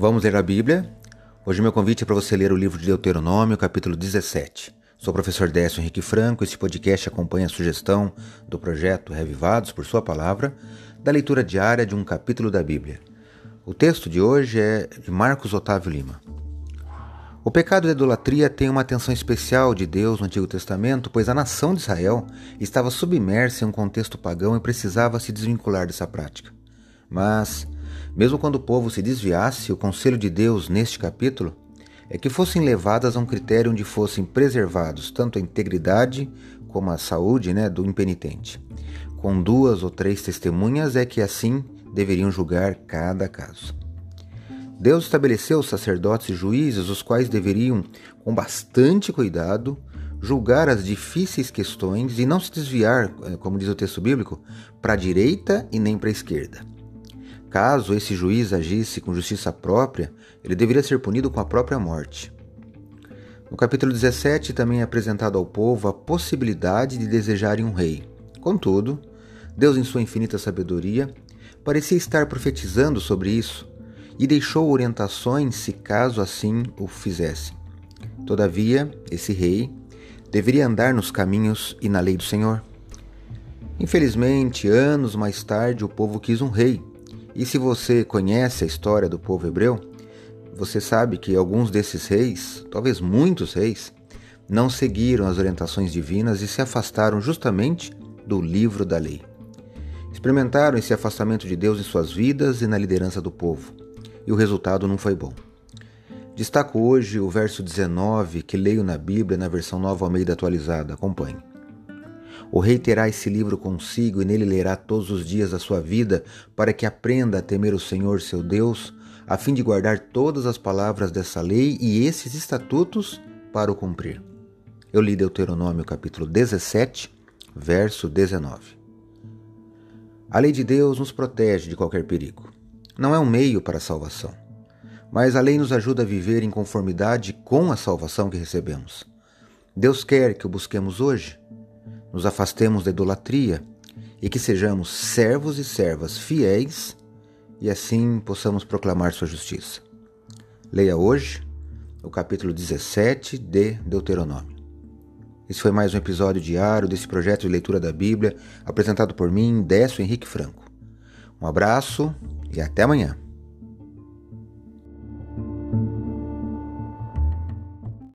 Vamos ler a Bíblia. Hoje meu convite é para você ler o livro de Deuteronômio, capítulo 17. Sou o professor Décio Henrique Franco. Este podcast acompanha a sugestão do projeto Revivados por Sua Palavra, da leitura diária de um capítulo da Bíblia. O texto de hoje é de Marcos Otávio Lima. O pecado da idolatria tem uma atenção especial de Deus no Antigo Testamento, pois a nação de Israel estava submersa em um contexto pagão e precisava se desvincular dessa prática. Mas, mesmo quando o povo se desviasse, o conselho de Deus neste capítulo é que fossem levadas a um critério onde fossem preservados tanto a integridade como a saúde né, do impenitente. Com duas ou três testemunhas é que assim deveriam julgar cada caso. Deus estabeleceu sacerdotes e juízes, os quais deveriam, com bastante cuidado, julgar as difíceis questões e não se desviar, eh, como diz o texto bíblico, para a direita e nem para a esquerda. Caso esse juiz agisse com justiça própria, ele deveria ser punido com a própria morte. No capítulo 17 também é apresentado ao povo a possibilidade de desejarem um rei. Contudo, Deus, em sua infinita sabedoria, parecia estar profetizando sobre isso e deixou orientações se caso assim o fizessem. Todavia, esse rei deveria andar nos caminhos e na lei do Senhor. Infelizmente, anos mais tarde, o povo quis um rei e se você conhece a história do povo hebreu, você sabe que alguns desses reis, talvez muitos reis, não seguiram as orientações divinas e se afastaram justamente do livro da lei. Experimentaram esse afastamento de Deus em suas vidas e na liderança do povo, e o resultado não foi bom. Destaco hoje o verso 19 que leio na Bíblia na versão nova Almeida atualizada. Acompanhe. O rei terá esse livro consigo e nele lerá todos os dias da sua vida, para que aprenda a temer o Senhor seu Deus, a fim de guardar todas as palavras dessa lei e esses estatutos para o cumprir. Eu li Deuteronômio capítulo 17, verso 19. A lei de Deus nos protege de qualquer perigo. Não é um meio para a salvação, mas a lei nos ajuda a viver em conformidade com a salvação que recebemos. Deus quer que o busquemos hoje nos afastemos da idolatria e que sejamos servos e servas fiéis e assim possamos proclamar Sua justiça. Leia hoje o capítulo 17 de Deuteronômio. Esse foi mais um episódio diário desse projeto de leitura da Bíblia apresentado por mim, Décio Henrique Franco. Um abraço e até amanhã.